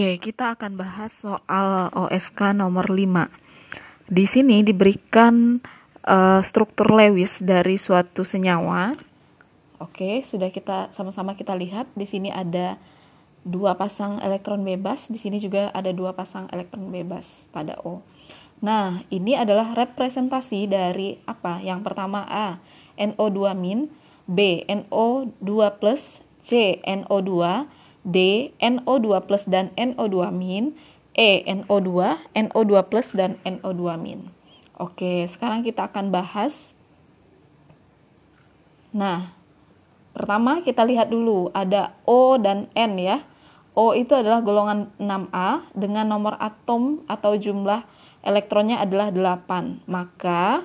Oke, kita akan bahas soal OSK nomor 5. Di sini diberikan uh, struktur Lewis dari suatu senyawa. Oke, sudah kita sama-sama kita lihat di sini ada dua pasang elektron bebas, di sini juga ada dua pasang elektron bebas pada O. Nah, ini adalah representasi dari apa? Yang pertama A, NO2 min, B, NO2 plus, C, NO2, D, NO2 plus dan NO2 min, E, NO2, NO2 plus dan NO2 min. Oke, sekarang kita akan bahas. Nah, pertama kita lihat dulu ada O dan N ya. O itu adalah golongan 6A dengan nomor atom atau jumlah elektronnya adalah 8. Maka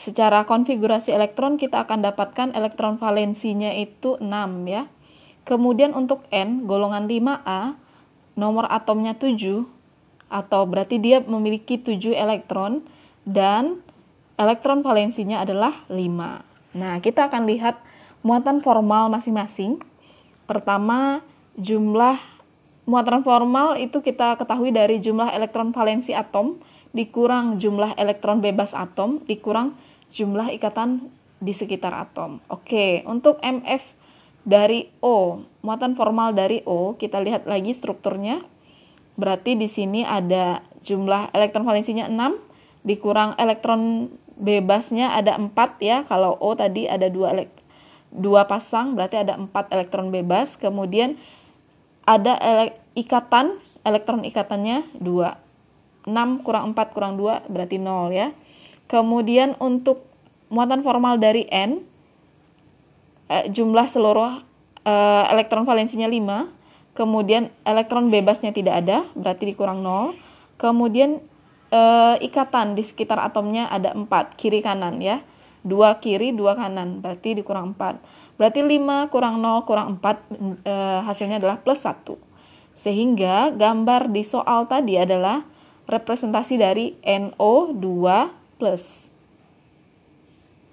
secara konfigurasi elektron kita akan dapatkan elektron valensinya itu 6 ya. Kemudian untuk N, golongan 5A, nomor atomnya 7, atau berarti dia memiliki 7 elektron, dan elektron valensinya adalah 5. Nah, kita akan lihat muatan formal masing-masing. Pertama, jumlah muatan formal itu kita ketahui dari jumlah elektron valensi atom dikurang jumlah elektron bebas atom dikurang jumlah ikatan di sekitar atom. Oke, untuk MF dari O, muatan formal dari O, kita lihat lagi strukturnya. Berarti di sini ada jumlah elektron valensinya 6 dikurang elektron bebasnya ada 4 ya. Kalau O tadi ada dua dua pasang berarti ada 4 elektron bebas. Kemudian ada ele ikatan, elektron ikatannya 2. 6 kurang 4 kurang 2 berarti 0 ya. Kemudian untuk muatan formal dari N eh, jumlah seluruh eh, elektron valensinya 5, kemudian elektron bebasnya tidak ada, berarti dikurang 0. Kemudian eh, ikatan di sekitar atomnya ada 4, kiri kanan ya. 2 kiri, 2 kanan, berarti dikurang 4. Berarti 5 kurang 0 kurang 4 eh, hasilnya adalah plus 1. Sehingga gambar di soal tadi adalah representasi dari NO2 plus.